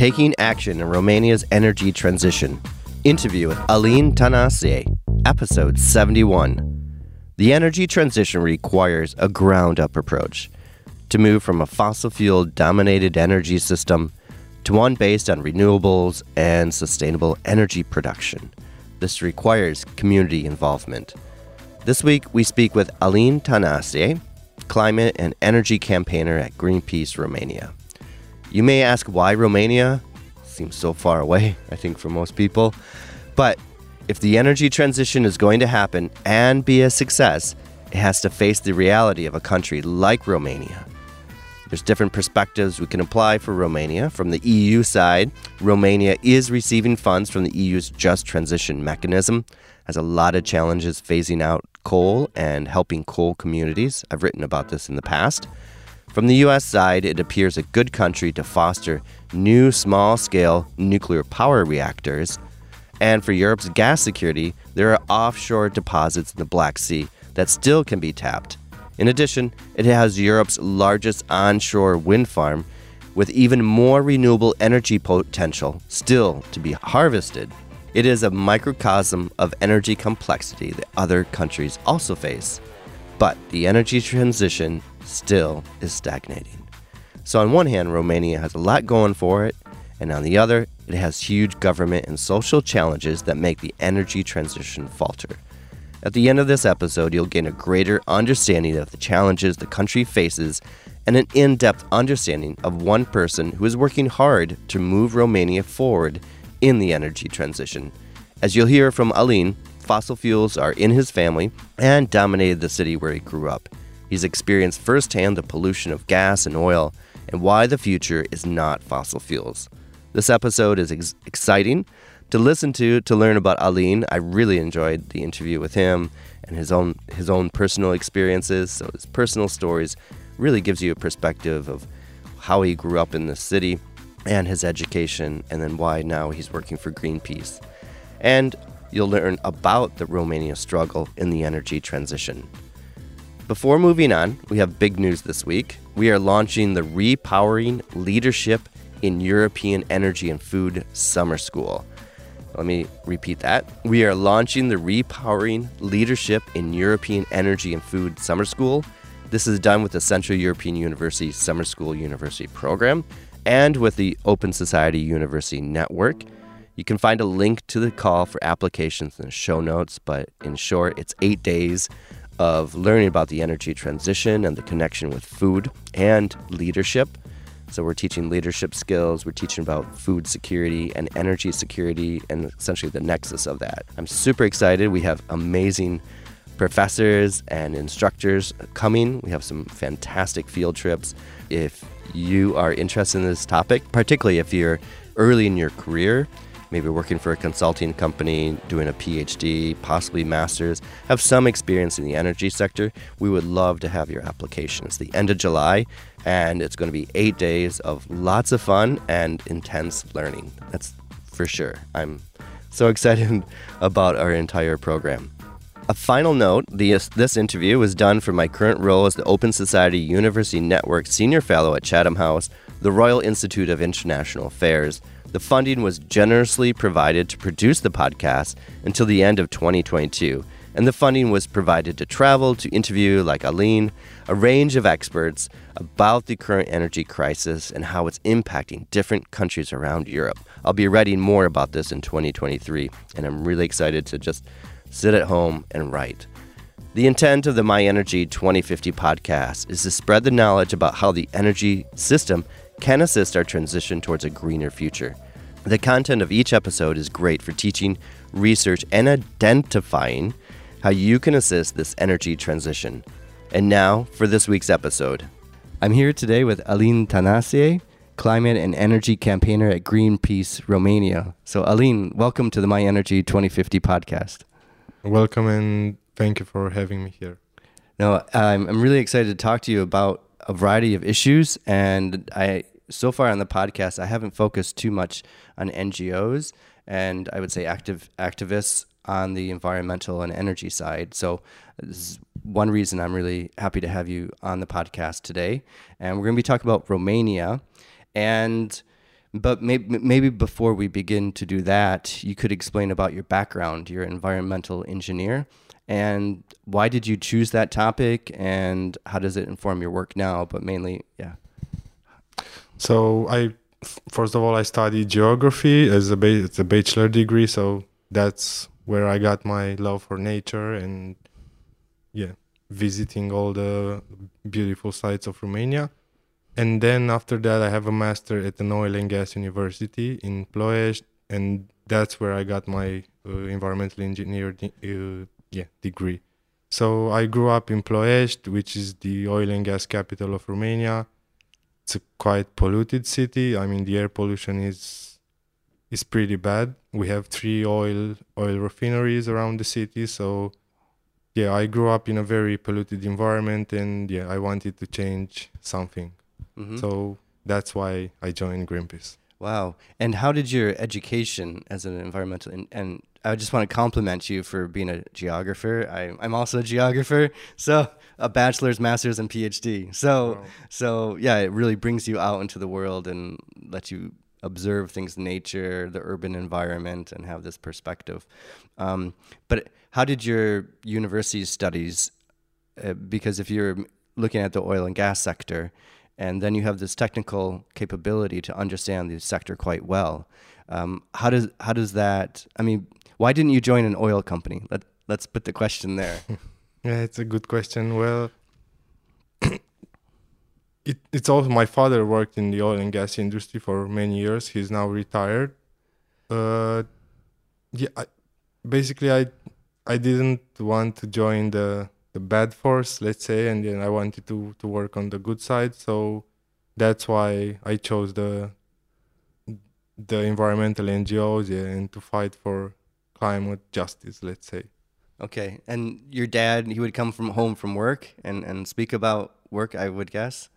Taking Action in Romania's Energy Transition. Interview with Alin Tanasie, episode 71. The energy transition requires a ground up approach to move from a fossil fuel dominated energy system to one based on renewables and sustainable energy production. This requires community involvement. This week, we speak with Alin Tanasie, climate and energy campaigner at Greenpeace Romania. You may ask why Romania? Seems so far away, I think, for most people. But if the energy transition is going to happen and be a success, it has to face the reality of a country like Romania. There's different perspectives we can apply for Romania. From the EU side, Romania is receiving funds from the EU's Just Transition Mechanism, has a lot of challenges phasing out coal and helping coal communities. I've written about this in the past. From the US side, it appears a good country to foster new small scale nuclear power reactors. And for Europe's gas security, there are offshore deposits in the Black Sea that still can be tapped. In addition, it has Europe's largest onshore wind farm with even more renewable energy potential still to be harvested. It is a microcosm of energy complexity that other countries also face. But the energy transition still is stagnating. So, on one hand, Romania has a lot going for it, and on the other, it has huge government and social challenges that make the energy transition falter. At the end of this episode, you'll gain a greater understanding of the challenges the country faces and an in depth understanding of one person who is working hard to move Romania forward in the energy transition. As you'll hear from Alin, fossil fuels are in his family and dominated the city where he grew up. He's experienced firsthand the pollution of gas and oil and why the future is not fossil fuels. This episode is ex- exciting to listen to to learn about Alin. I really enjoyed the interview with him and his own his own personal experiences. So his personal stories really gives you a perspective of how he grew up in the city and his education and then why now he's working for Greenpeace. And you'll learn about the Romania struggle in the energy transition. Before moving on, we have big news this week. We are launching the Repowering Leadership in European Energy and Food Summer School. Let me repeat that. We are launching the Repowering Leadership in European Energy and Food Summer School. This is done with the Central European University Summer School University program and with the Open Society University Network. You can find a link to the call for applications in the show notes, but in short, it's eight days of learning about the energy transition and the connection with food and leadership. So we're teaching leadership skills, we're teaching about food security and energy security and essentially the nexus of that. I'm super excited. We have amazing professors and instructors coming. We have some fantastic field trips. If you are interested in this topic, particularly if you're early in your career, maybe working for a consulting company, doing a PhD, possibly master's, have some experience in the energy sector, we would love to have your application. It's the end of July, and it's going to be eight days of lots of fun and intense learning. That's for sure. I'm so excited about our entire program. A final note this, this interview was done for my current role as the Open Society University Network Senior Fellow at Chatham House, the Royal Institute of International Affairs. The funding was generously provided to produce the podcast until the end of 2022, and the funding was provided to travel to interview, like Alin, a range of experts about the current energy crisis and how it's impacting different countries around Europe. I'll be writing more about this in 2023, and I'm really excited to just sit at home and write. The intent of the My Energy 2050 podcast is to spread the knowledge about how the energy system can assist our transition towards a greener future. The content of each episode is great for teaching, research, and identifying how you can assist this energy transition. And now for this week's episode. I'm here today with Alin Tanasie, climate and energy campaigner at Greenpeace Romania. So, Alin, welcome to the My Energy 2050 podcast. Welcome and thank you for having me here. No, I'm, I'm really excited to talk to you about a variety of issues. And I, so far on the podcast, I haven't focused too much on NGOs and I would say active activists on the environmental and energy side. So this is one reason I'm really happy to have you on the podcast today. And we're going to be talking about Romania. And But maybe, maybe before we begin to do that, you could explain about your background. You're an environmental engineer. And why did you choose that topic and how does it inform your work now? But mainly, yeah. So I, first of all, I studied geography as a a bachelor degree. So that's where I got my love for nature and yeah, visiting all the beautiful sites of Romania. And then after that, I have a master at an oil and gas university in Ploiești, and that's where I got my uh, environmental engineer de- uh, yeah degree. So I grew up in Ploiești, which is the oil and gas capital of Romania. It's a quite polluted city. I mean, the air pollution is is pretty bad. We have three oil oil refineries around the city, so yeah, I grew up in a very polluted environment, and yeah, I wanted to change something. Mhm. So that's why I joined Greenpeace. Wow. And how did your education as an environmental and, and I just want to compliment you for being a geographer. I, I'm also a geographer, so a bachelor's, master's, and PhD. So, Wow. so yeah, it really brings you out into the world and lets you observe things, nature, the urban environment, and have this perspective. Um, but how did your university studies? Uh, because if you're looking at the oil and gas sector, and then you have this technical capability to understand the sector quite well. Um, how does how does that? I mean, why didn't you join an oil company? Let Let's put the question there. Yeah, it's a good question. Well, it, it's also my father worked in the oil and gas industry for many years. He's now retired. Uh, yeah, I, basically, I I didn't want to join the the bad force, let's say, and then I wanted to to work on the good side. So that's why I chose the the environmental NGOs yeah, and to fight for climate justice, let's say. Okay, and your dad, he would come from home from work and and speak about work. I would guess.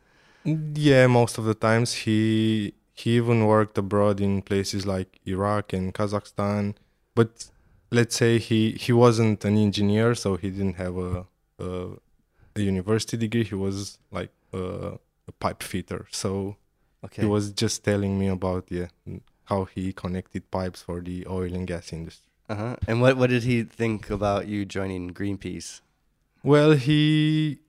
Yeah, most of the times he he even worked abroad in places like Iraq and Kazakhstan. But let's say he he wasn't an engineer, so he didn't have a a, a university degree. He was like a, a pipe fitter. So Okay. he was just telling me about yeah how he connected pipes for the oil and gas industry. Uh huh. And what what did he think about you joining Greenpeace? Well, he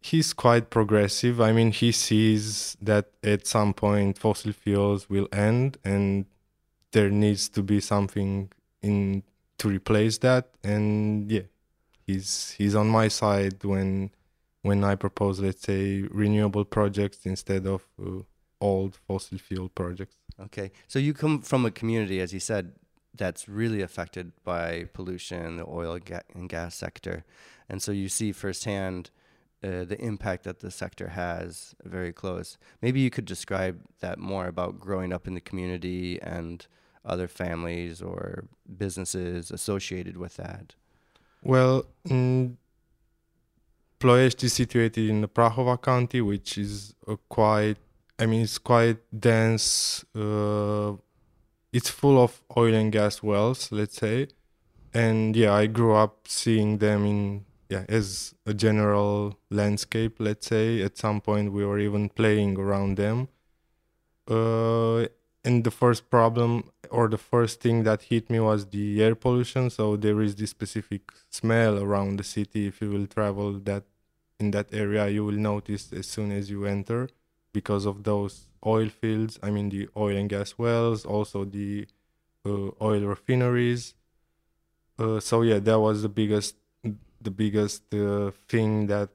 he's quite progressive. I mean, he sees that at some point fossil fuels will end and there needs to be something in to replace that and yeah, he's he's on my side when when I propose let's say renewable projects instead of uh, old fossil fuel projects. Okay. So you come from a community, as you said, that's really affected by pollution, the oil and gas sector. And so you see firsthand uh, the impact that the sector has very close. Maybe you could describe that more about growing up in the community and other families or businesses associated with that. Well, mm, Ploiești is situated in the Prahova County, which is a quite, I mean, it's quite dense. Uh, it's full of oil and gas wells, let's say. And yeah, I grew up seeing them in, yeah, as a general landscape, let's say. At some point, we were even playing around them. Uh, and the first problem or the first thing that hit me was the air pollution so there is this specific smell around the city if you will travel that in that area you will notice as soon as you enter because of those oil fields i mean the oil and gas wells also the uh, oil refineries. Uh, so yeah that was the biggest the biggest uh, thing that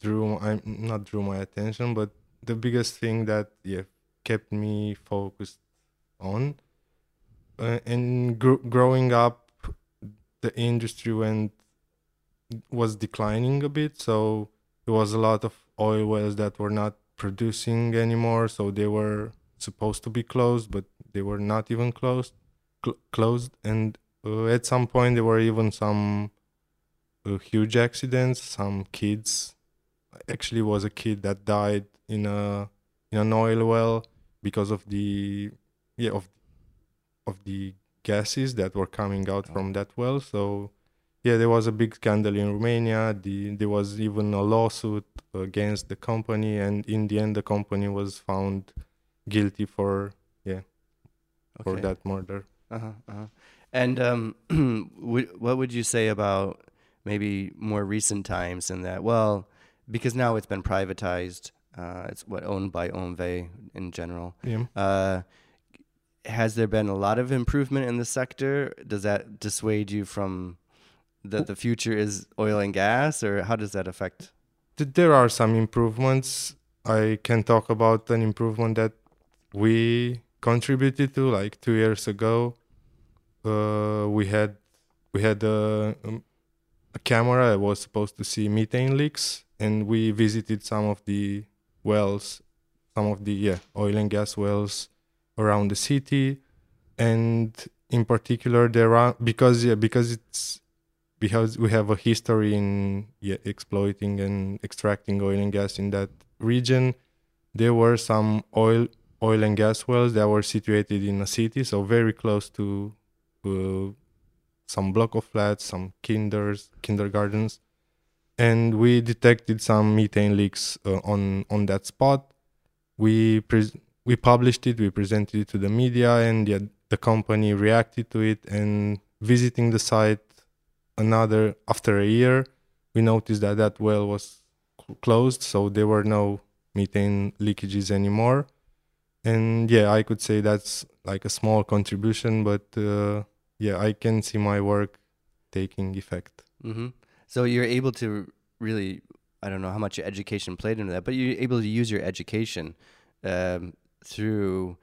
drew I'm not drew my attention but the biggest thing that yeah kept me focused on uh, and gr- growing up the industry went was declining a bit so it was a lot of oil wells that were not producing anymore so they were supposed to be closed but they were not even closed cl- closed and uh, at some point there were even some uh, huge accidents some kids actually was a kid that died in a in an oil well because of the yeah of of the gases that were coming out from that well so yeah there was a big scandal in Romania the there was even a lawsuit against the company and in the end the company was found guilty for yeah for that murder. Uh-huh, uh-huh. And um, what would you say about maybe more recent times in that? Well, because now it's been privatized, uh, it's what owned by OMV in general. Yeah. Uh, has there been a lot of improvement in the sector? Does that dissuade you from that the future is oil and gas, or how does that affect? There are some improvements. I can talk about an improvement that we contributed to like two years ago. Uh, we had we had a, um, a camera that was supposed to see methane leaks, and we visited some of the wells, some of the yeah oil and gas wells around the city, and in particular there are because yeah because it's because we have a history in yeah, exploiting and extracting oil and gas in that region. There were some oil oil and gas wells that were situated in a city, so very close to uh, some block of flats, some kinders, kindergartens, and we detected some methane leaks uh, on on that spot. We pres- we published it, we presented it to the media, and yeah, the company reacted to it. And visiting the site another after a year, we noticed that that well was closed, so there were no methane leakages anymore. And yeah, I could say that's like a small contribution, but uh, yeah, I can see my work taking effect. hmm So you're able to really, I don't know how much your education played into that, but you're able to use your education um, through.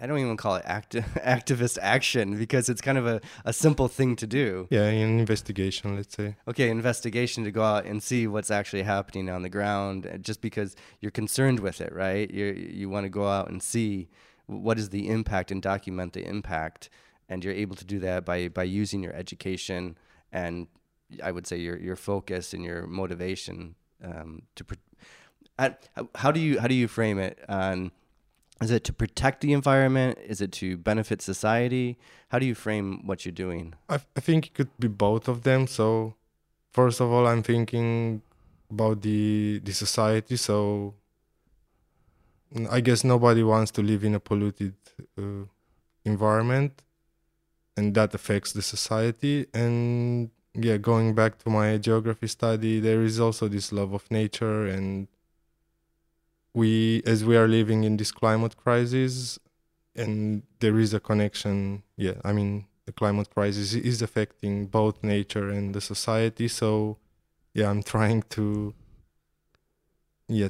I don't even call it acti- activist action because it's kind of a, a simple thing to do. Yeah, an investigation, let's say. Okay, investigation to go out and see what's actually happening on the ground, uh, just because you're concerned with it, right? You you want to go out and see what is the impact and document the impact, and you're able to do that by by using your education and I would say your your focus and your motivation um, to. I, how do you how do you frame it? On is it to protect the environment? Is it to benefit society? How do you frame what you're doing? I, I think it could be both of them. So, first of all, I'm thinking about the the society. So, I guess nobody wants to live in a polluted uh, environment, and that affects the society. And yeah, going back to my geography study, there is also this love of nature, and we, as we are living in this climate crisis, and there is a connection. Yeah, I mean the climate crisis is affecting both nature and the society. So, yeah, I'm trying to, yeah,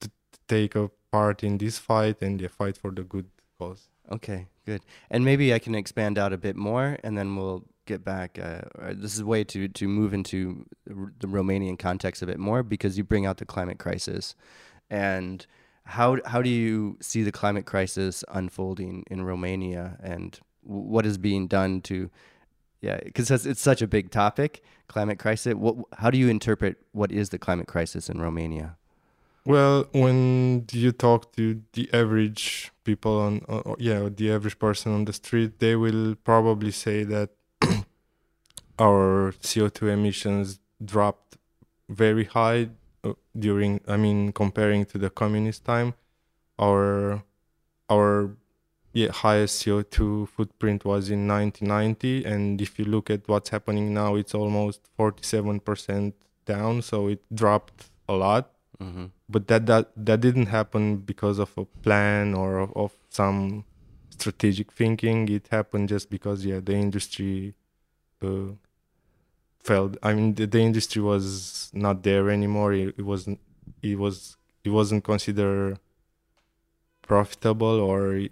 to, to take a part in this fight and yeah, fight for the good cause. Okay, good. And maybe I can expand out a bit more, and then we'll get back. Uh, uh, this is a way to to move into the Romanian context a bit more because you bring out the climate crisis, and how how do you see the climate crisis unfolding in Romania, and what is being done to, yeah, because it's, such a big topic, climate crisis. What how do you interpret what is the climate crisis in Romania? Well, when you talk to the average people on, yeah, the average person on the street, they will probably say that our CO2 emissions dropped very high during, I mean, comparing to the communist time. Our our yeah, highest CO2 footprint was in 1990, and if you look at what's happening now, it's almost 47% down. So it dropped a lot Mm-hmm. but that that that didn't happen because of a plan or of, of some strategic thinking it happened just because yeah the industry uh, failed i mean the, the industry was not there anymore. It, it wasn't it was it wasn't considered profitable or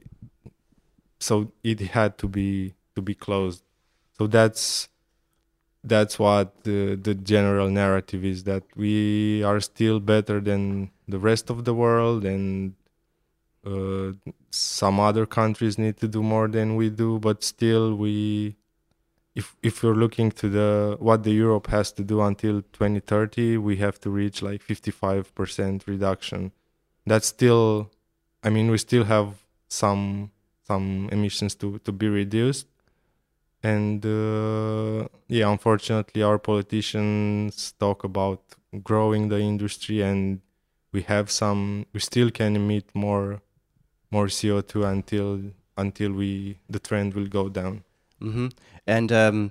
so it had to be to be closed. So that's that's what the, the general narrative is that we are still better than the rest of the world and uh, some other countries need to do more than we do but still we if if we're looking to the what the Europe has to do until 2030 we have to reach like 55% reduction that's still i mean we still have some some emissions to to be reduced and uh, yeah unfortunately our politicians talk about growing the industry and we have some we still can emit more more CO2 until until we the trend will go down. Hmm And um,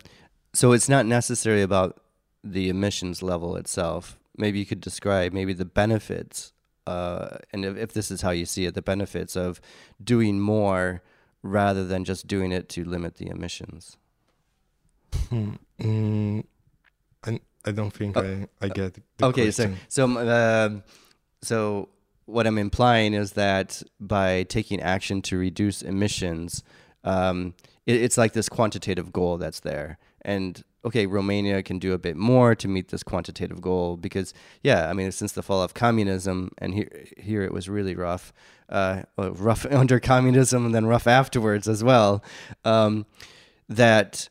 so it's not necessarily about the emissions level itself. Maybe you could describe maybe the benefits, uh, and if, if this is how you see it, the benefits of doing more rather than just doing it to limit the emissions. Mm, I, I don't think I, I get the okay, question. so so um, so what I'm implying is that by taking action to reduce emissions, um, it, it's like this quantitative goal that's there. And okay, Romania can do a bit more to meet this quantitative goal because, yeah, I mean, since the fall of communism, and here here it was really rough, uh, rough under communism and then rough afterwards as well. Um, that,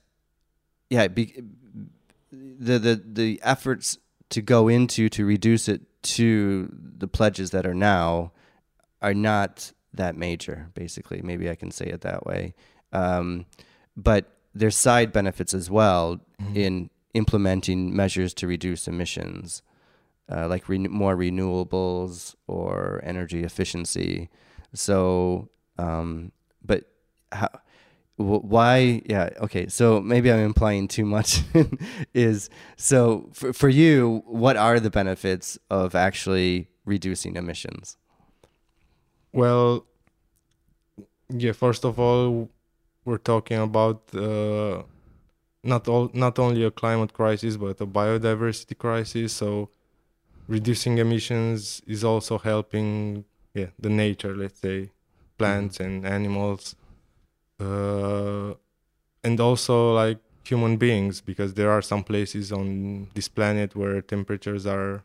yeah, be, the the the efforts to go into to reduce it to the pledges that are now are not that major basically maybe i can say it that way um, but there's side benefits as well in implementing measures to reduce emissions uh, like re- more renewables or energy efficiency so um, but how Wh- why yeah okay so maybe i'm implying too much is so for, for you what are the benefits of actually reducing emissions Well, yeah. First of all, we're talking about uh, not all, not only a climate crisis, but a biodiversity crisis. So, reducing emissions is also helping, yeah, the nature. Let's say, plants and animals, uh, and also like human beings, because there are some places on this planet where temperatures are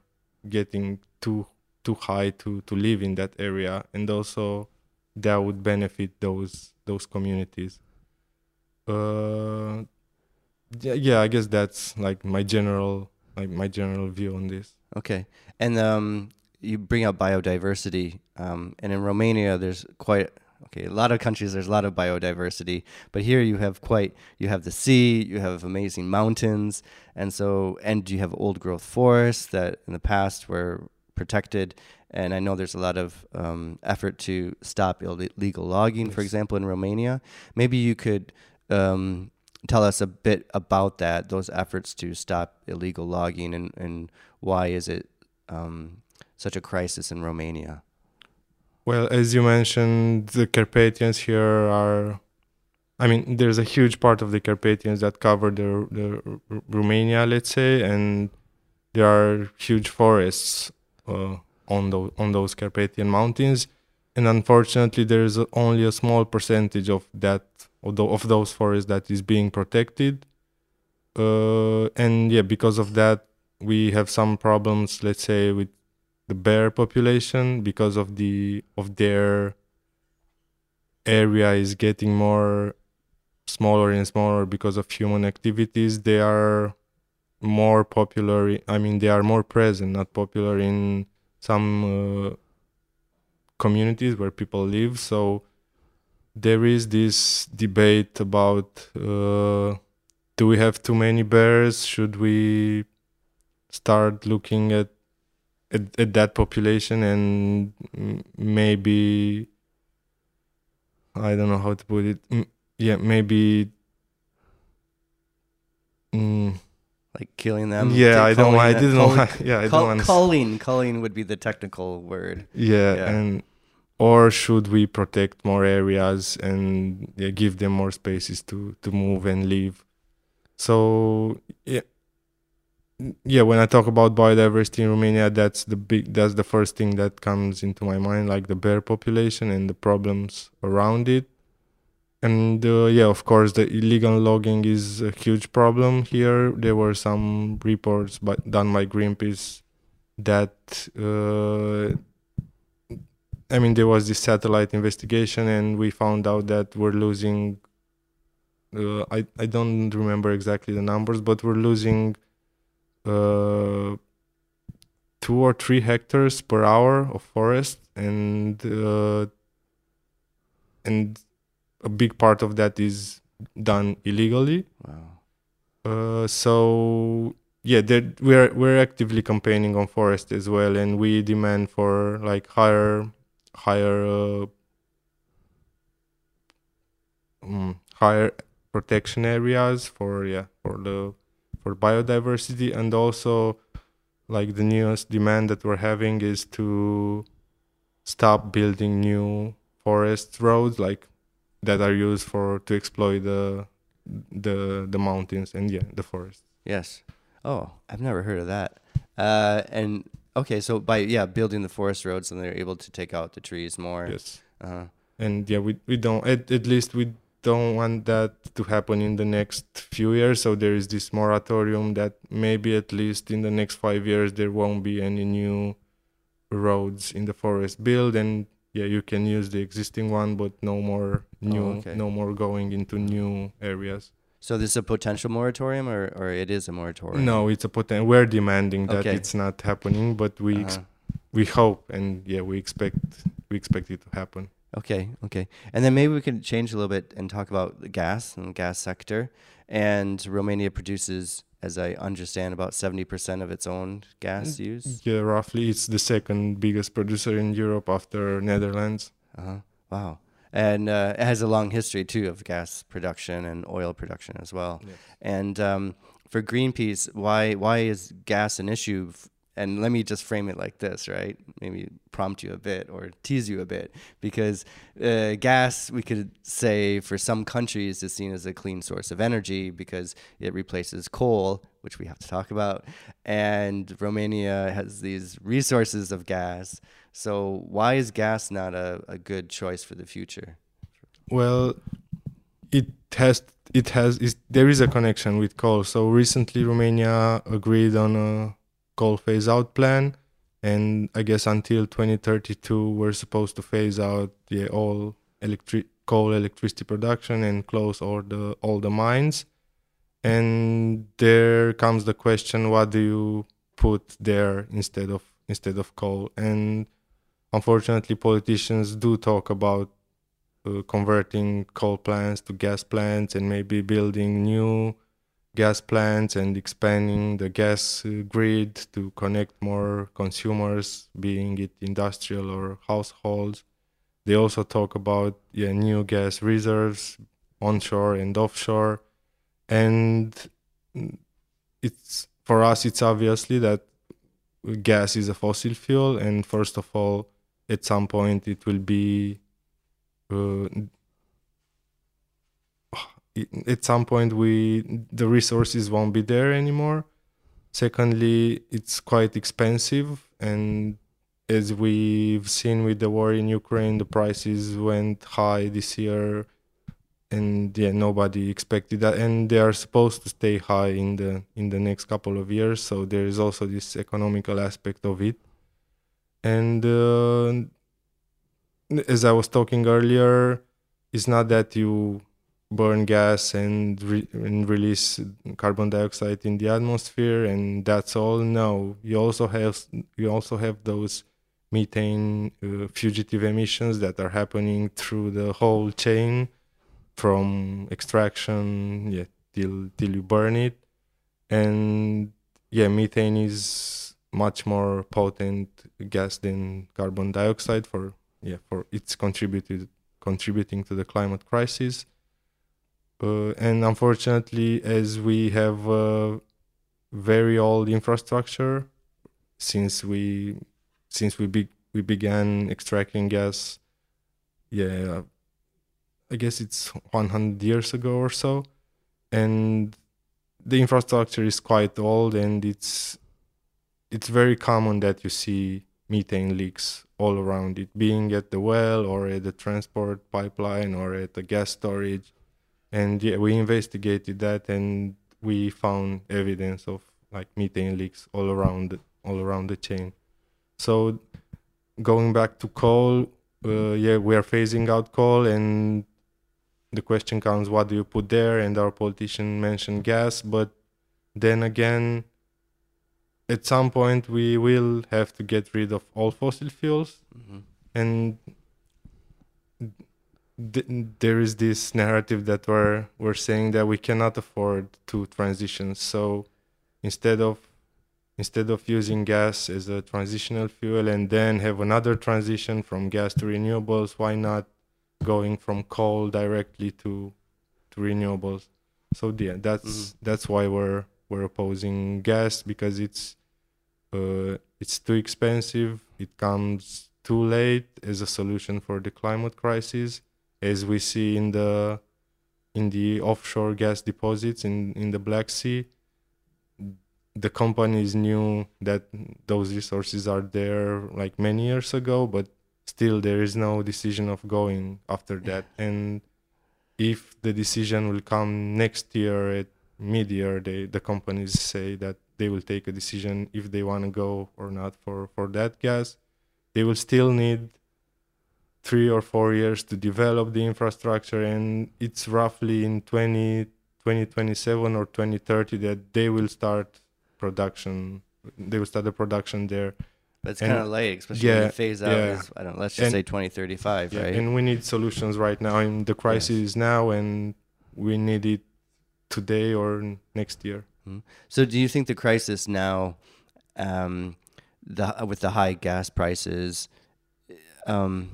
getting too too high to to live in that area and also that would benefit those those communities uh yeah, yeah i guess that's like my general like my general view on this. Okay. And um, you bring up biodiversity um, and in romania there's quite okay a lot of countries there's a lot of biodiversity but here you have quite you have the sea you have amazing mountains and so and you have old growth forests that in the past were protected and i know there's a lot of um, effort to stop illegal logging for example in romania. Maybe you could um, tell us a bit about that those efforts to stop illegal logging and, and why is it um, such a crisis in romania? Well as you mentioned the carpathians here are i mean there's a huge part of the carpathians that cover the, the R- romania let's say and there are huge forests uh, on those on those carpathian mountains and unfortunately there is only a small percentage of that of, those forests that is being protected. Uh, and yeah because of that we have some problems let's say with the bear population because of the of their area is getting more smaller and smaller because of human activities. They are more popular i- mean they are more present not popular in some uh, communities where people live. So there is this debate about uh, do we have too many bears? Should we start looking at at, at that population and maybe i don't know how to put it yeah maybe mm, like killing them yeah i don't i didn't culling- know yeah i Cull- don't want culling culling would be the technical word. Yeah, Yeah. and or should we protect more areas and yeah, give them more spaces to to move and live? So yeah yeah when i talk about biodiversity in romania that's the big that's the first thing that comes into my mind like the bear population and the problems around it and uh, yeah of course the illegal logging is a huge problem here there were some reports by, done by greenpeace that uh, I mean, there was this satellite investigation, and we found out that we're losing. Uh, I I don't remember exactly the numbers, but we're losing uh, two or three hectares per hour of forest, and uh, and a big part of that is done illegally. wow Uh, so yeah, we're we're actively campaigning on forest as well, and we demand for like higher higher uh, um, higher protection areas for yeah for the for biodiversity and also like the newest demand that we're having is to stop building new forest roads like that are used for to exploit the the the mountains and yeah the forest Yes. Oh, I've never heard of that. Uh, and okay, so by yeah building the forest roads, and they're able to take out the trees more. yes Uh-huh. and yeah we, we don't at, at least we don't want that to happen in the next few years so there is this moratorium that maybe at least in the next five years there won't be any new roads in the forest built and yeah you can use the existing one but no more new Oh, okay. no more going into new areas so this is a potential moratorium, or or it is a moratorium. no it's a poten- we're demanding that Okay. it's not happening but we ex- Uh-huh. we hope and yeah we expect we expect it to happen Okay, okay. And then maybe we could change a little bit and talk about the gas and the gas sector. And Romania produces, as I understand, about 70% of its own gas use. Yeah, roughly, it's the second biggest producer in Europe after Netherlands. Uh-huh. Wow. And uh, it has a long history, too, of gas production and oil production as well. And um, for Greenpeace, why why is gas an issue? F- And let me just frame it like this, right? Maybe prompt you a bit or tease you a bit, because uh, gas, we could say, for some countries, is seen as a clean source of energy because it replaces coal, which we have to talk about, and Romania has these resources of gas. So why is gas not a, a good choice for the future? Well, it has it has there is a connection with coal. So recently, Romania agreed on a coal phase out plan, and I guess until 2032, we're supposed to phase out yeah, all electric coal electricity production and close all the all the mines. And there comes the question: What do you put there instead of instead of coal? And unfortunately, politicians do talk about uh, converting coal plants to gas plants and maybe building new gas plants and expanding the gas uh, grid to connect more consumers, being it industrial or households. They also talk about yeah, new gas reserves onshore and offshore. And it's for us, it's obviously that gas is a fossil fuel, and first of all, at some point, it will be uh, at some point we the resources won't be there anymore. Secondly it's quite expensive and as we've seen with the war in ukraine the prices went high this year and yeah nobody expected that and they are supposed to stay high in the in the next couple of years so there is also this economical aspect of it. And uh, as I was talking earlier, it's not that you burn gas and, re- and release carbon dioxide in the atmosphere and that's all. No, you also have you also have those methane uh, fugitive emissions that are happening through the whole chain from extraction yeah till till you burn it and yeah methane is much more potent gas than carbon dioxide for yeah for it's contributed contributing to the climate crisis uh, and unfortunately as we have uh, very old infrastructure since we since we be, we began extracting gas yeah i guess it's 100 years ago or so and the infrastructure is quite old and it's it's very common that you see methane leaks all around it, being at the well or at the transport pipeline or at the gas storage. And yeah, we investigated that and we found evidence of like methane leaks all around all around the chain. So going back to coal, uh, yeah, we are phasing out coal and the question comes what do you put there and our politician mentioned gas but then again at some point we will have to get rid of all fossil fuels Mhm. and th- there is this narrative that we're we're saying that we cannot afford to transition. so instead of instead of using gas as a transitional fuel and then have another transition from gas to renewables why not going from coal directly to to renewables. So yeah, that's Mhm. that's why we're we're opposing gas because it's uh, it's too expensive. It comes too late as a solution for the climate crisis, as we see in the in the offshore gas deposits in in the Black Sea. The companies knew that those resources are there like many years ago, but still there is no decision of going after that. And if the decision will come next year at mid-year, they the companies say that they will take a decision if they want to go or not for for that gas. They will still need three or four years to develop the infrastructure, and it's roughly in 20, 2027 or 2030 that they will start production. They will start the production there. But it's kind of late, especially when yeah, the phase out yeah. is, I don't let's just And- say 2035, Yeah, right? And we need solutions right now. And the crisis is now, and we need it today or next year. So, do you think the crisis now, um, the with the high gas prices, um,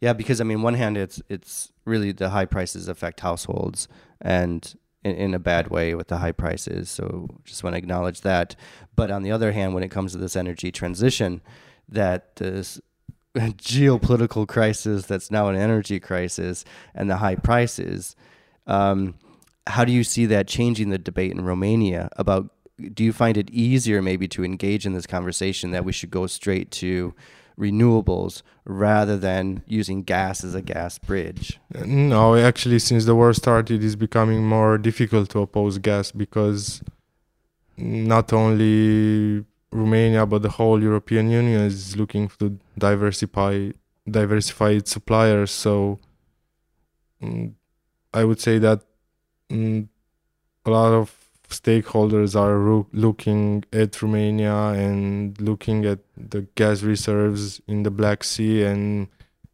yeah, because I mean, one hand, it's it's really the high prices affect households and in, in a bad way with the high prices. So, just want to acknowledge that. But on the other hand, when it comes to this energy transition, that this geopolitical crisis that's now an energy crisis and the high prices. Um, how do you see that changing the debate in Romania about do you find it easier maybe to engage in this conversation that we should go straight to renewables rather than using gas as a gas bridge? No, actually, since the war started, it's becoming more difficult to oppose gas because not only Romania but the whole European Union is looking to diversify diversify its suppliers. So mm, I would say that mm, a lot of stakeholders are ro- looking at Romania and looking at the gas reserves in the Black Sea and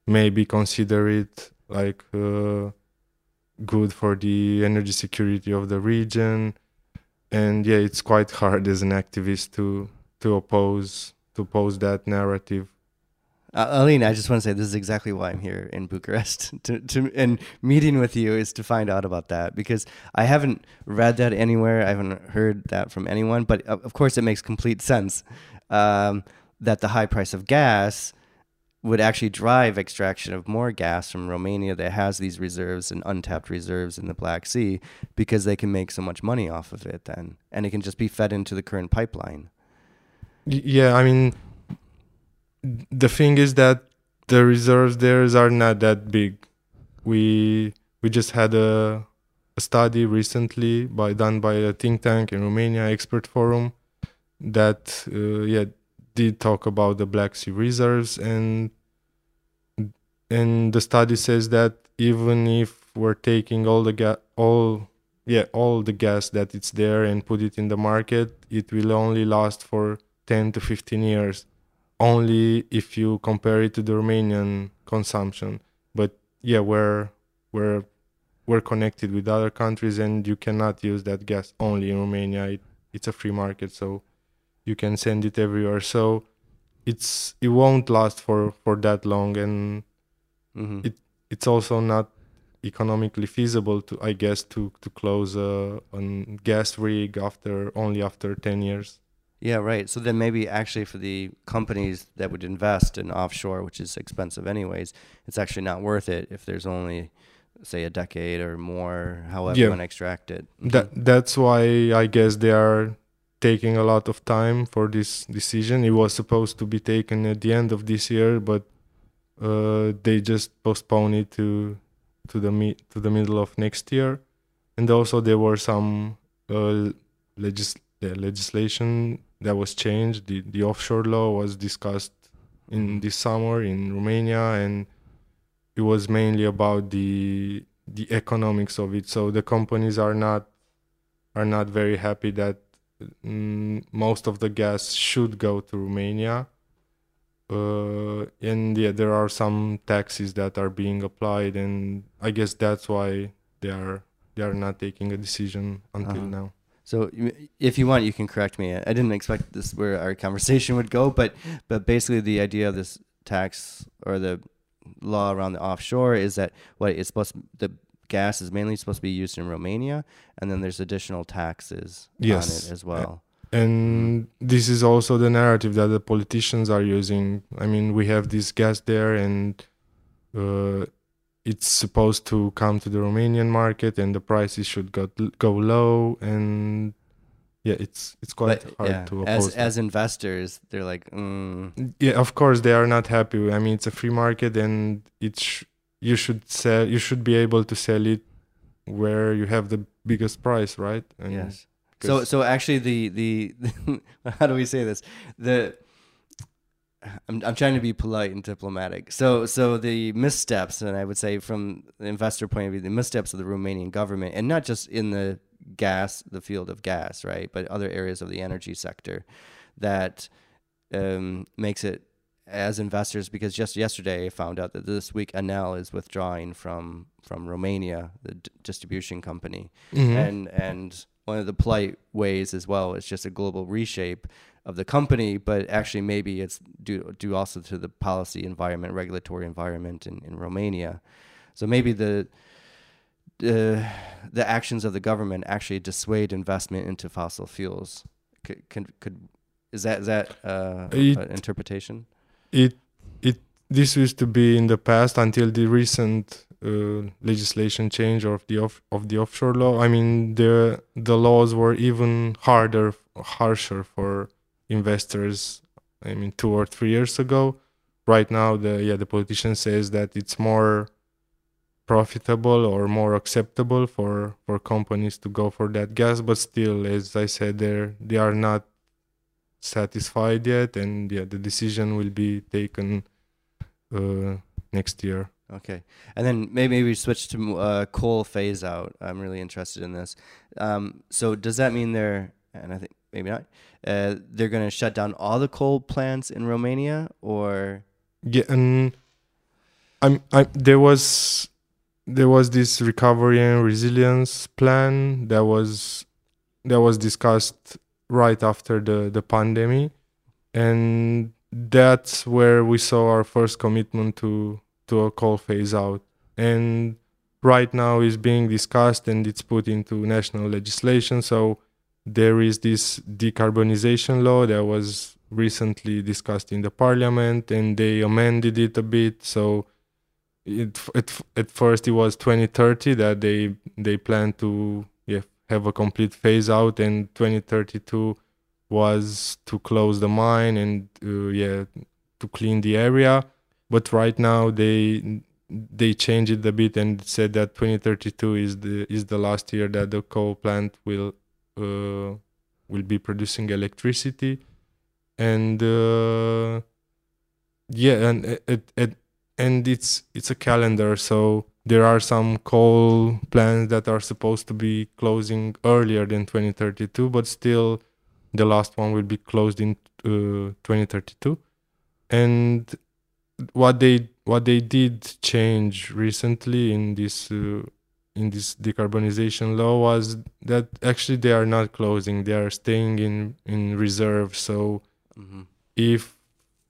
maybe consider it like uh, good for the energy security of the region. And yeah it's quite hard as an activist to to oppose to oppose that narrative Uh, Alin, I just want to say this is exactly why I'm here in Bucharest. To, to and meeting with you is to find out about that because I haven't read that anywhere. I haven't heard that from anyone. But of, of course, it makes complete sense um, that the high price of gas would actually drive extraction of more gas from Romania that has these reserves and untapped reserves in the Black Sea because they can make so much money off of it then, and it can just be fed into the current pipeline. Yeah i mean the thing is that the reserves there are not that big. We we just had a, a study recently by done by a think tank in romania expert forum that uh, yeah did talk about the black sea reserves. And and the study says that even if we're taking all the gas all yeah all the gas that it's there and put it in the market it will only last for 10 to 15 years only if you compare it to the Romanian consumption. But yeah we're we're we're connected with other countries and you cannot use that gas only in Romania. It, it's a free market so you can send it everywhere. So it's it won't last for for that long and hmm It- it's also not economically feasible to i guess to to close a, a gas rig after only after 10 years Yeah, right. So then maybe actually for the companies that would invest in offshore, which is expensive anyways, it's actually not worth it if there's only say a decade or more, however Yeah. you want to extract it. that that's why i guess they are taking a lot of time for this decision it was supposed to be taken at the end of this year but uh, they just postpone it to to the mi- to the middle of next year and also there were some uh, legis- legislation that was changed the, the offshore law was discussed in this summer in Romania and it was mainly about the the economics of it. So the companies are not are not very happy that mm, most of the gas should go to Romania. Uh, and yeah there are some taxes that are being applied and I guess that's why they are they are not taking a decision until Uh-huh. now So if you want, you can correct me. I didn't expect this where our conversation would go, but but basically the idea of this tax or the law around the offshore is that what it's supposed the gas is mainly supposed to be used in Romania, and then there's additional taxes Yes. on it as well. and this is also the narrative that the politicians are using i mean we have this gas there and uh, it's supposed to come to the romanian market and the prices should go, go low and yeah it's it's quite But hard yeah, to as oppose as investors, they're like, mm, yeah of course they are not happy. I mean it's a free market and it's sh- you should sell you should be able to sell it where you have the biggest price right? And yes. so so actually the the how do we say this? The I'm I'm trying to be polite and diplomatic. So so the missteps, and I would say from the investor point of view, the missteps of the Romanian government, and not just in the gas, the field of gas, right, but other areas of the energy sector, that um, makes it as investors because just yesterday I found out that this week Enel is withdrawing from from Romania, the d- distribution company Mhm. and and one of the polite ways as well is just a global reshape of the company, but actually maybe it's due due also to the policy environment, regulatory environment in, in Romania. So maybe the uh, the actions of the government actually dissuade investment into fossil fuels. Could, could, could is that is that uh, It- an interpretation? it this used to be in the past until the recent uh, legislation change of the off, of the offshore law. I mean the the laws were even harder, harsher for investors. I mean two or three years ago. Right now, the yeah the politician says that it's more profitable or more acceptable for for companies to go for that gas, but still, as I said, they they are not satisfied yet, and yeah, the decision will be taken uh, next year. Okay, and then maybe we switch to uh, coal phase out. I'm really interested in this. Um, so does that mean they're and I think maybe not. Uh, they're going to shut down all the coal plants in Romania, or Yeah, and I'm, I there was there was this recovery and resilience plan that was that was discussed right after the the pandemic, and that's where we saw our first commitment to to a coal phase out. And right now is being discussed and it's put into national legislation. So there is this decarbonization law that was recently discussed in the parliament and they amended it a bit so it at, at first it was 2030 that they they plan to yeah, have a complete phase out and 2032 was to close the mine and uh, yeah to clean the area. But right now they they changed it a bit and said that 2032 is the is the last year that the coal plant will uh, will be producing electricity. And uh, yeah and it, it and it's it's a calendar. So there are some coal plants that are supposed to be closing earlier than 2032 but still the last one will be closed in uh, 2032 and what they what they did change recently in this uh, in this decarbonization law was that actually they are not closing they are staying in in reserve so Mhm. if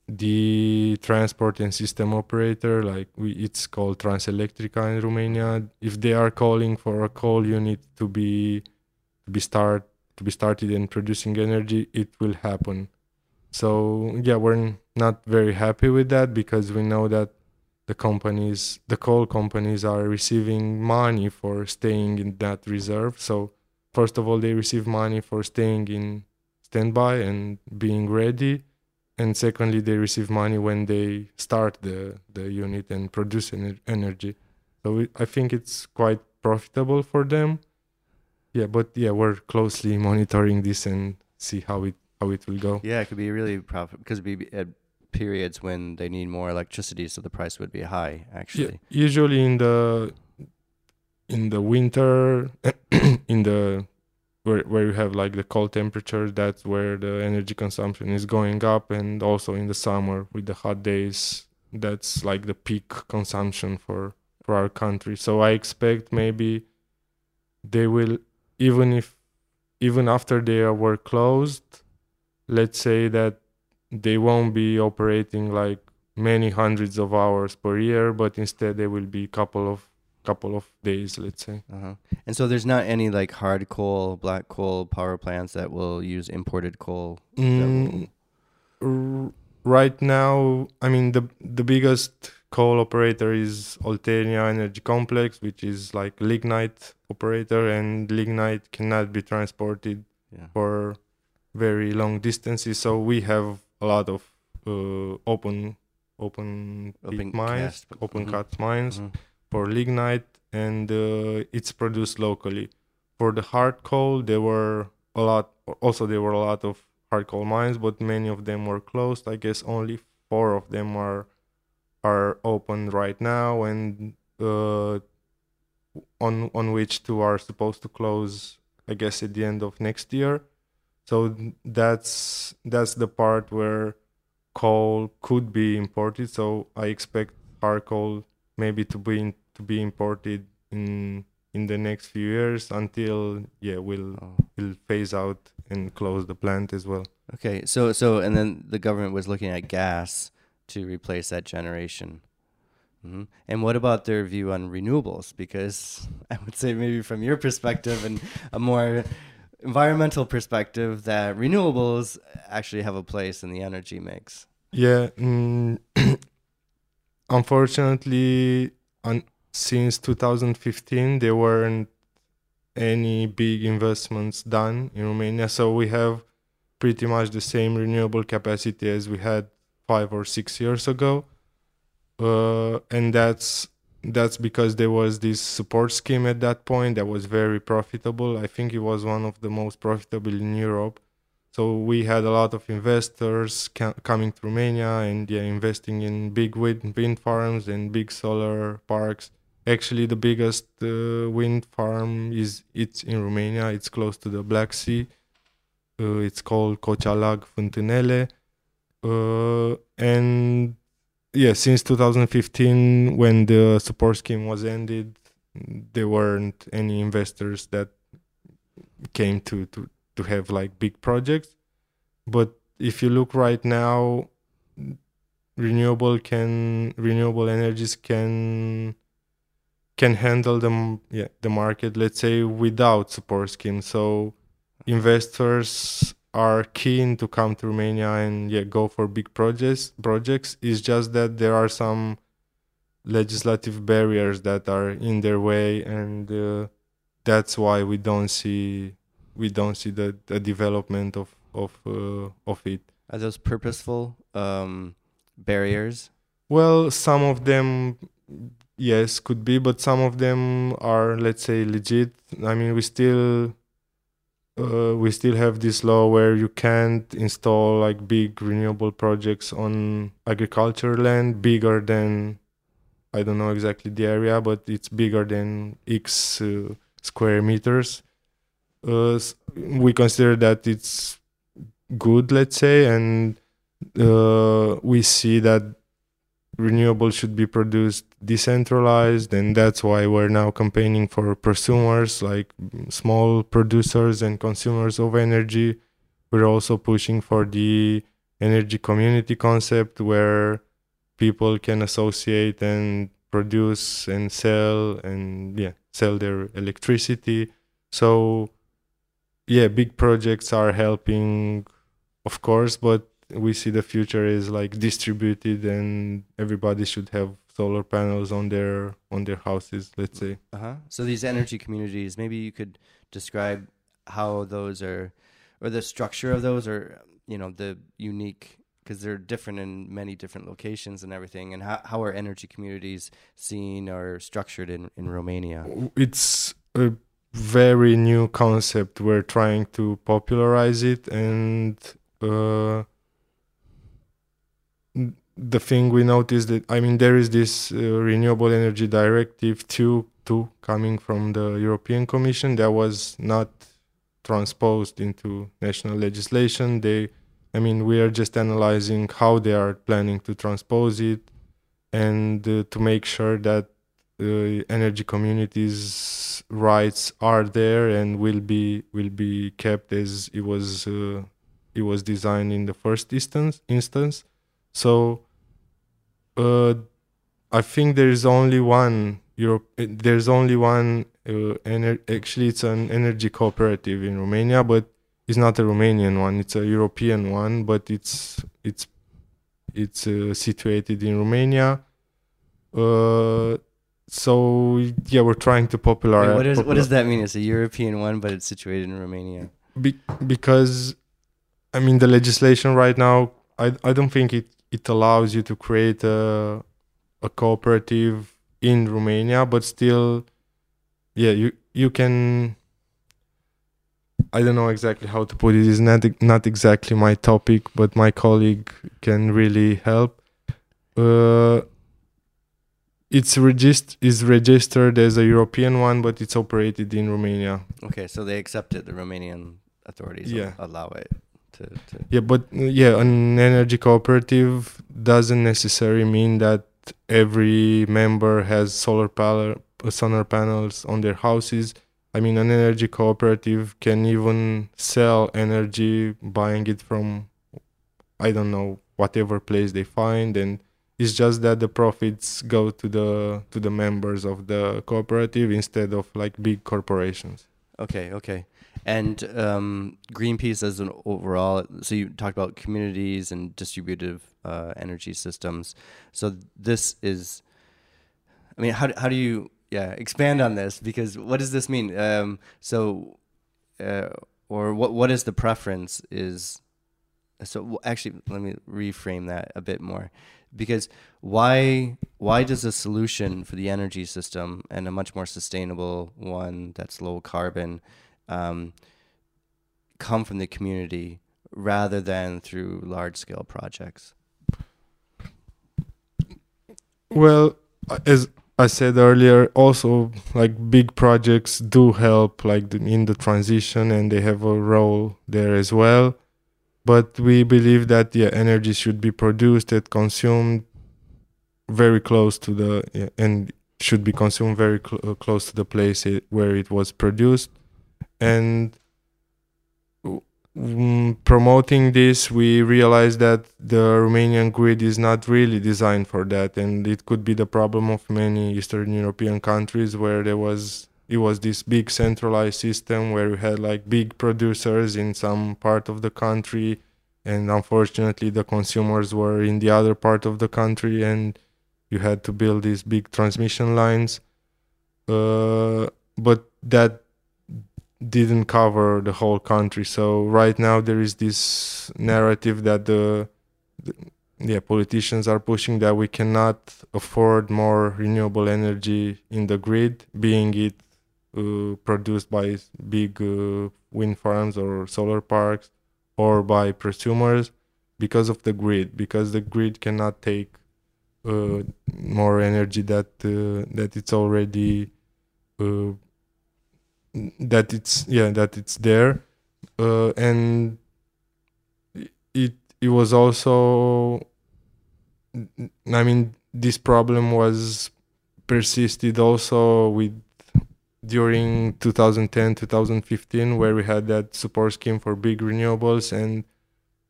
the transport and system operator like we it's called transelectrica in romania if they are calling for a coal unit to be to be start to be started and producing energy it will happen. So yeah we're not very happy with that because we know that the companies the coal companies are receiving money for staying in that reserve. So first of all they receive money for staying in standby and being ready. And secondly they receive money when they start the the unit and produce ener- energy. So it, i think it's quite profitable for them yeah but yeah we're closely monitoring this and see how it how it will go Yeah, it could be really profitable because it'd be at periods when they need more electricity, so the price would be high. Actually, Yeah, usually in the in the winter in the where where you have like the cold temperature that's where the energy consumption is going up and also in the summer with the hot days that's like the peak consumption for for our country so i expect maybe they will even if even after they are were closed let's say that they won't be operating like many hundreds of hours per year but instead they will be a couple of couple of days, let's say. Uh-huh. And so there's not any like hard coal, black coal power plants that will use imported coal. Mm, r- right now, I mean the the biggest coal operator is Oltenia Energy Complex, which is like lignite operator, and lignite cannot be transported yeah. for very long distances. So we have a lot of uh, open open, Open mines, cast, open mhm. cut mines Mhm. for lignite, and uh, it's produced locally. For the hard coal, there were a lot. Also, there were a lot of hard coal mines, but many of them were closed. I guess only four of them are are open right now, and uh, on on which two are supposed to close. I guess at the end of next year. So that's that's the part where coal could be imported. So I expect hard coal maybe to be in, to be imported in in the next few years until yeah we'll Oh. we'll phase out and close the plant as well. Okay, so so and then the government was looking at gas to replace that generation. hmm And what about their view on renewables? Because I would say maybe from your perspective and a more environmental perspective, that renewables actually have a place in the energy mix. Yeah, mm, unfortunately, un- since 2015 there weren't any big investments done in Romania, so we have pretty much the same renewable capacity as we had five or six years ago, uh, and that's that's because there was this support scheme at that point that was very profitable. I think it was one of the most profitable in Europe. So we had a lot of investors ca- coming to Romania and yeah, investing in big wind, wind farms and big solar parks. Actually, the biggest uh, wind farm is it's in Romania. It's close to the Black Sea. Uh, it's called Cogealac Fântânele. Uh, and yeah, since 2015, when the support scheme was ended, there weren't any investors that came to to to have like big projects. But if you look right now, renewable can renewable energies can can handle them yeah the market let's say without support scheme so investors are keen to come to Romania and yeah go for big projects projects. It's just that there are some legislative barriers that are in their way and uh, that's why we don't see we don't see the, the development of of uh, of it. Are those purposeful um, barriers? well some of them yes could be but some of them are let's say legit. I mean we still uh, we still have this law where you can't install like big renewable projects on agriculture land bigger than i don't know exactly the area but it's bigger than x uh, square meters. Uh, we consider that it's good let's say and uh, we see that renewable should be produced decentralized and that's why we're now campaigning for prosumers like small producers and consumers of energy. We're also pushing for the energy community concept where people can associate and produce and sell and yeah sell their electricity. So yeah big projects are helping of course but we see the future is like distributed and everybody should have solar panels on their on their houses let's say Uh huh. So these energy communities, maybe you could describe how those are, or the structure of those, or you know the unique because they're different in many different locations and everything. And how how are energy communities seen or structured in in Romania? it's a very new concept we're trying to popularize it and uh the thing we noticed that i mean there is this uh, renewable energy directive 2 2 coming from the european commission that was not transposed into national legislation. They i mean we are just analyzing how they are planning to transpose it and uh, to make sure that uh, energy communities rights are there and will be will be kept as it was uh, it was designed in the first instance instance so uh, i think there is only one Europe. There's only one. Uh, ener- actually, it's an energy cooperative in Romania, but it's not a Romanian one. It's a European one, but it's it's it's uh, situated in Romania. Uh, so yeah, we're trying to popularize. Wait, what, is, what does that mean? It's a European one, but it's situated in Romania. Be- because, I mean, the legislation right now, I I don't think it it allows you to create a a cooperative in Romania, but still, yeah, you you can. I don't know exactly how to put it. It's not not exactly my topic, but my colleague can really help. Uh, it's regist- is registered as a European one, but it's operated in Romania. Okay, so they accept it. The Romanian authorities Yeah. allow it to, to. Yeah, but yeah, an energy cooperative doesn't necessarily mean that every member has solar panel, solar panels on their houses. I mean, an energy cooperative can even sell energy, buying it from, I don't know, whatever place they find, and it's just that the profits go to the to the members of the cooperative instead of like big corporations. Okay, okay. And um, Greenpeace as an overall, so you talked about communities and distributive uh, energy systems. So this is, I mean, how, how do you, yeah, expand on this? Because what does this mean? Um, so, uh, or what what is the preference is, so actually, let me reframe that a bit more. Because why why does a solution for the energy system and a much more sustainable one that's low carbon um, come from the community rather than through large scale projects? Well, as I said earlier, also like big projects do help like the, in the transition and they have a role there as well. But we believe that yeah, energy should be produced and consumed very close to the yeah, and should be consumed very cl- close to the place it, where it was produced and mm, promoting this, we realized that the Romanian grid is not really designed for that, and it could be the problem of many Eastern European countries where there was it was this big centralized system where we had like big producers in some part of the country, and unfortunately the consumers were in the other part of the country, and you had to build these big transmission lines. Uh, but that didn't cover the whole country. So right now there is this narrative that the, the yeah politicians are pushing that we cannot afford more renewable energy in the grid, being it uh, produced by big uh, wind farms or solar parks or by prosumers because of the grid because the grid cannot take uh, more energy that uh, that it's already uh, that it's yeah that it's there. Uh, and it it was also i mean this problem was persisted also with during 2010 2015 where we had that support scheme for big renewables and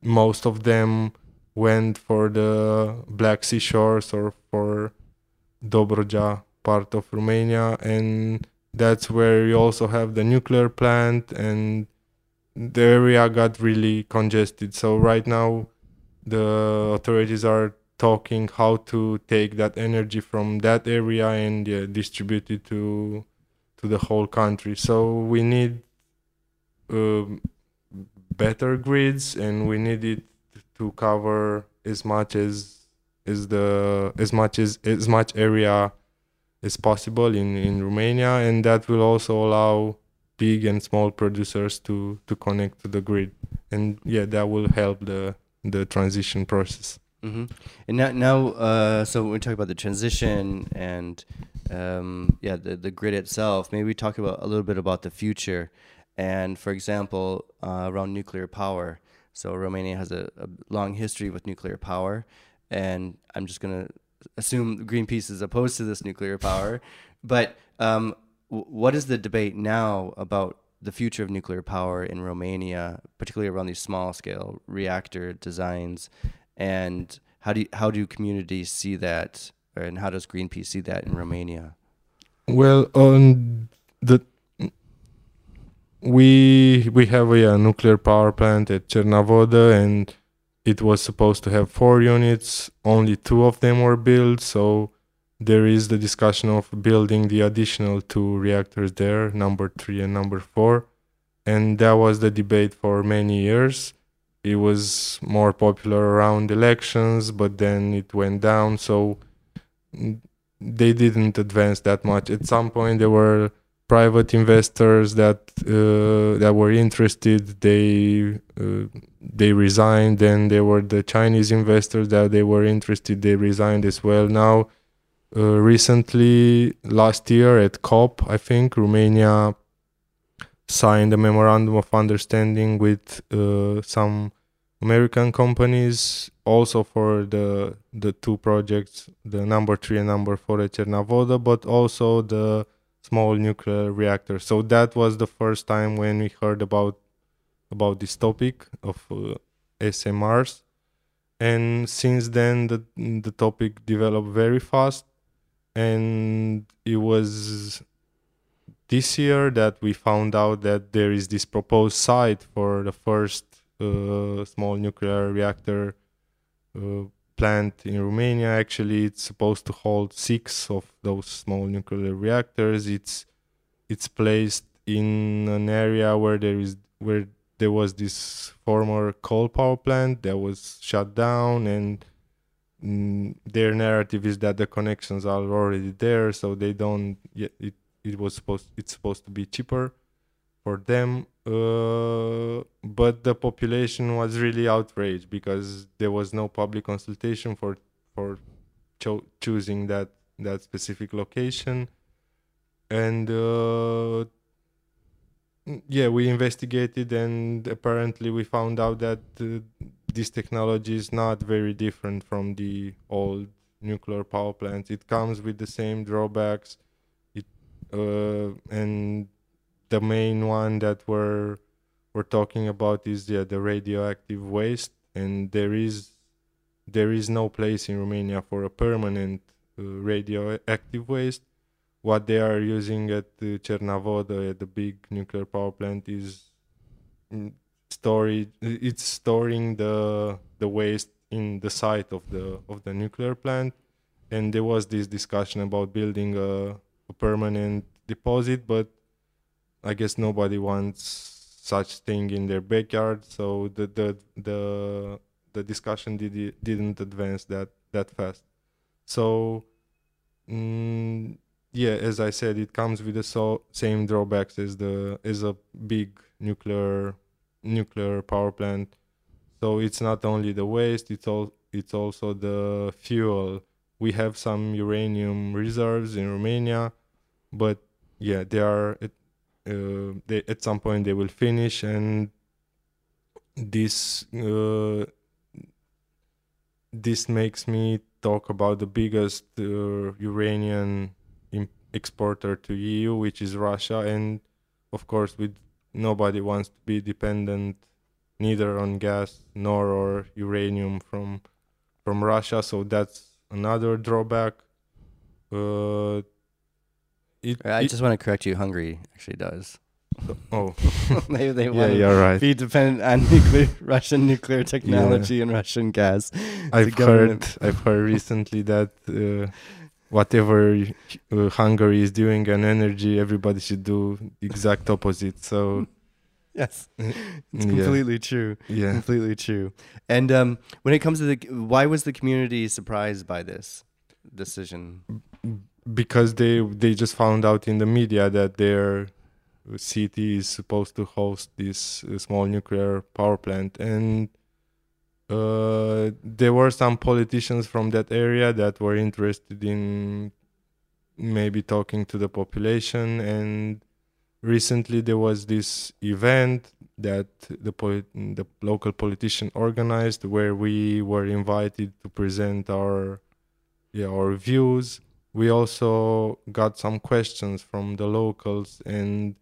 most of them went for the black sea shores or for Dobrogea part of romania. And that's where you also have the nuclear plant and the area got really congested. So right now the authorities are talking how to take that energy from that area and yeah, distribute it to to the whole country. So we need um, better grids and we need it to cover as much as as the as much as as much area as possible in, in Romania, and that will also allow big and small producers to to connect to the grid, and yeah, that will help the the transition process. Mm-hmm. And now, now, uh, so when we talk about the transition and um, yeah, the the grid itself, maybe we talk about a little bit about the future, and for example, uh, around nuclear power. So Romania has a, a long history with nuclear power, and I'm just gonna assume Greenpeace is opposed to this nuclear power, but um, w- what is the debate now about the future of nuclear power in Romania, particularly around these small scale reactor designs, and how do you, how do communities see that, and how does Greenpeace see that in Romania? Well, on the we we have a, nuclear power plant at Cernavodă, and it was supposed to have four units. Only two of them were built, so there is the discussion of building the additional two reactors there, number three and number four, and that was the debate for many years. It was more popular around elections, but then it went down. So they didn't advance that much. At some point, there were private investors that uh, that were interested. They uh, they resigned. Then there were the Chinese investors that they were interested. They resigned as well. Now, uh, recently, last year at COP, I think Romania signed a memorandum of understanding with uh, some American companies also for the the two projects, the number three and number four at Cernavodă, but also the small nuclear reactor. So that was the first time when we heard about about this topic of uh, SMRs, and since then the the topic developed very fast, and it was this year that we found out that there is this proposed site for the first uh, small nuclear reactor uh, plant in Romania. Actually, it's supposed to hold six of those small nuclear reactors. It's it's placed in an area where there is where there was this former coal power plant that was shut down and mm, their narrative is that the connections are already there so they don't it, it was supposed it's supposed to be cheaper for them. Uh, but the population was really outraged because there was no public consultation for for cho- choosing that that specific location. And uh, yeah we investigated and apparently we found out that uh, this technology is not very different from the old nuclear power plants. It comes with the same drawbacks. It uh, and the main one that we're we're talking about is yeah, the radioactive waste, and there is there is no place in Romania for a permanent uh, radioactive waste. What they are using at uh, at the big nuclear power plant, is storage. It's storing the the waste in the site of the of the nuclear plant, and there was this discussion about building a, a permanent deposit, but I guess nobody wants such thing in their backyard, so the the the the discussion did didn't advance that that fast. So, mm, yeah, as I said, it comes with the so, same drawbacks as the as a big nuclear nuclear power plant. So it's not only the waste; it's all it's also the fuel. We have some uranium reserves in Romania, but yeah, they are uh, they at some point they will finish and this uh, this makes me talk about the biggest uh, exporter to EU, which is Russia, and of course, with nobody wants to be dependent neither on gas nor or uranium from from Russia. So that's another drawback. Uh, it, I it, just want to correct you. Hungary actually does. Oh, they they yeah, you're right. Be dependent on nuclear, Russian nuclear technology yeah. and Russian gas. I've heard I've heard recently that uh, whatever uh, Hungary is doing and energy, everybody should do the exact opposite. So. Yes, it's completely yeah. true. Yeah, completely true. And um, when it comes to the, why was the community surprised by this decision? because they they just found out in the media that their city is supposed to host this uh, small nuclear power plant and uh, there were some politicians from that area that were interested in maybe talking to the population and recently there was this event that the polit- the local politician organized where we were invited to present our yeah our views. We also got some questions from the locals and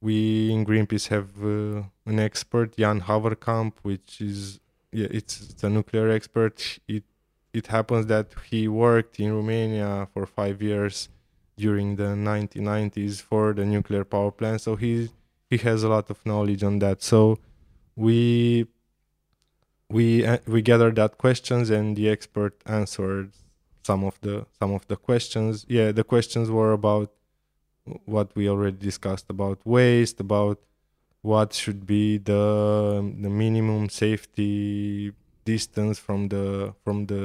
we in greenpeace have uh, an expert jan haverkamp which is yeah it's, it's a nuclear expert it it happens that he worked in romania for five years during the 1990s for the nuclear power plant. So he he has a lot of knowledge on that. So we we uh, we gathered that questions and the expert answered some of the some of the questions. Yeah, the questions were about what we already discussed about waste, about what should be the the minimum safety distance from the from the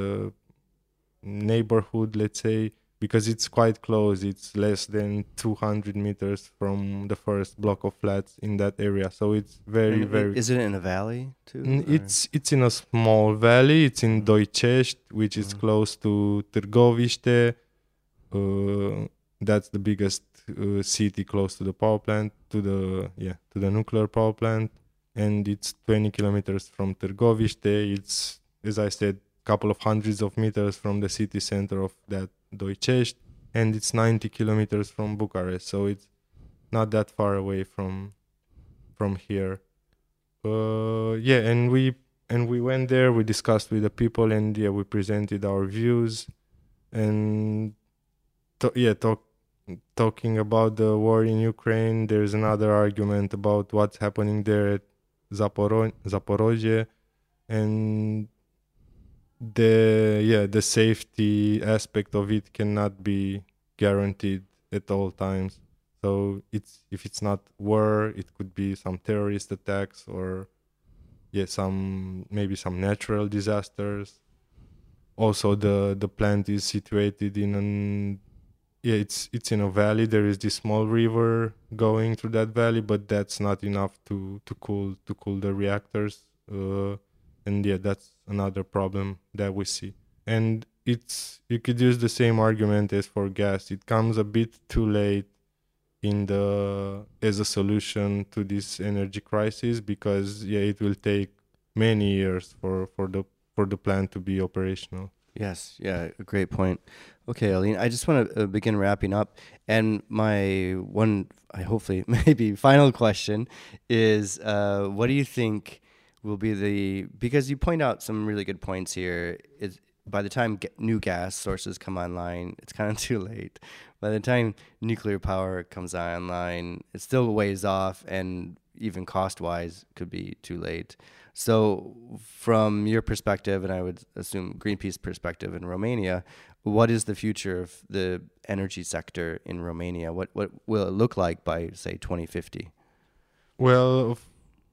neighborhood, let's say, because it's quite close. It's less than 200 meters from the first block of flats in that area. So it's very, And very. Is it in a valley too? Mm, or- It's it's in a small valley. It's in Doicești, which is Mm. close to Târgoviște. Uh, that's the biggest city close to the power plant, to the yeah, to the nuclear power plant, and it's 20 kilometers from Târgoviște. It's as I said, a couple of hundreds of meters from the city center of that Doicești, and it's 90 kilometers from Bucharest. So it's not that far away from from here uh yeah and we and we went there we discussed with the people and yeah we presented our views and to, yeah talk talking about the war in ukraine there's another argument about what's happening there at Zaporo- zaporozhye and the yeah the safety aspect of it cannot be guaranteed at all times so it's if it's not war, it could be some terrorist attacks or yeah, some maybe some natural disasters. Also, the the plant is situated in an yeah, it's it's in a valley. There is this small river going through that valley, but that's not enough to to cool to cool the reactors. Uh, and yeah, that's another problem that we see. And it's you could use the same argument as for gas. It comes a bit too late in the as a solution to this energy crisis because yeah it will take many years for for the for the plant to be operational Yes, yeah, a great point. Okay, Alin, I just want to uh, begin wrapping up, and my one, I hopefully maybe final question is, uh, what do you think will be the because you point out some really good points here. Is by the time new gas sources come online, it's kind of too late. By the time nuclear power comes online, it's still ways off, and even cost wise, could be too late. So, from your perspective, and I would assume Greenpeace perspective in Romania, what is the future of the energy sector in Romania? What what will it look like by say 2050? well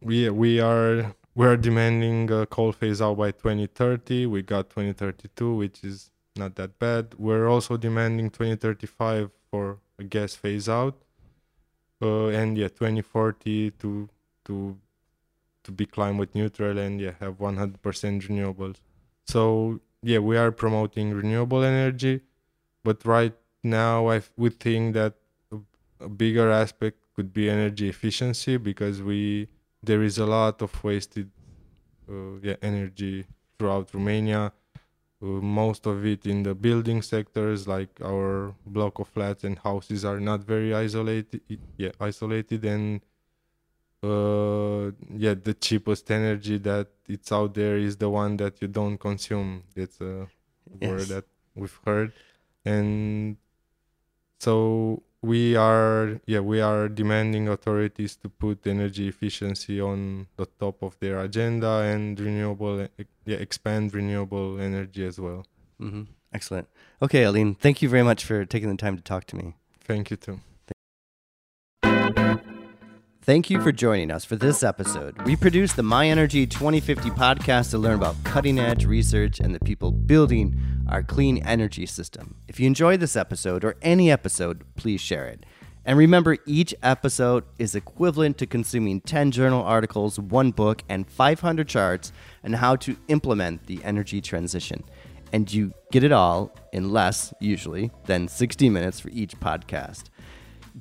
we we are we are demanding a coal phase out by 2030 we got 2032 which is not that bad we're also demanding 2035 for a gas phase out uh, and yeah 2040 to to to be climate neutral and yeah have 100% renewables so yeah we are promoting renewable energy but right now i would think that a, a bigger aspect could be energy efficiency because we there is a lot of wasted uh, yeah, energy throughout romania. Uh, most of it in the building sectors like our block of flats and houses are not very isolated yeah isolated and uh yeah the cheapest energy that it's out there is the one that you don't consume it's a word that we've heard and so we are yeah we are demanding authorities to put energy efficiency on the top of their agenda and renewable yeah expand renewable energy as well mm-hmm. Excellent. Okay, Alin, thank you very much for taking the time to talk to me. thank you too Thank you for joining us for this episode. We produce the My Energy 2050 podcast to learn about cutting edge research and the people building our clean energy system. If you enjoyed this episode or any episode, please share it. And remember, each episode is equivalent to consuming 10 journal articles, one book, and 500 charts on how to implement the energy transition. And you get it all in less, usually, than 60 minutes for each podcast.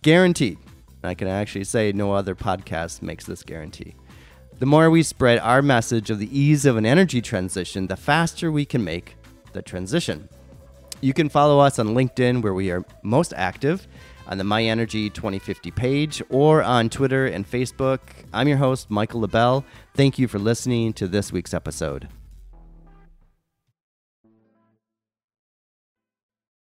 Guaranteed. I can actually say no other podcast makes this guarantee. The more we spread our message of the ease of an energy transition, the faster we can make the transition. You can follow us on LinkedIn, where we are most active, on the My Energy 2050 page, or on Twitter and Facebook. I'm your host, Michael LaBelle. Thank you for listening to this week's episode.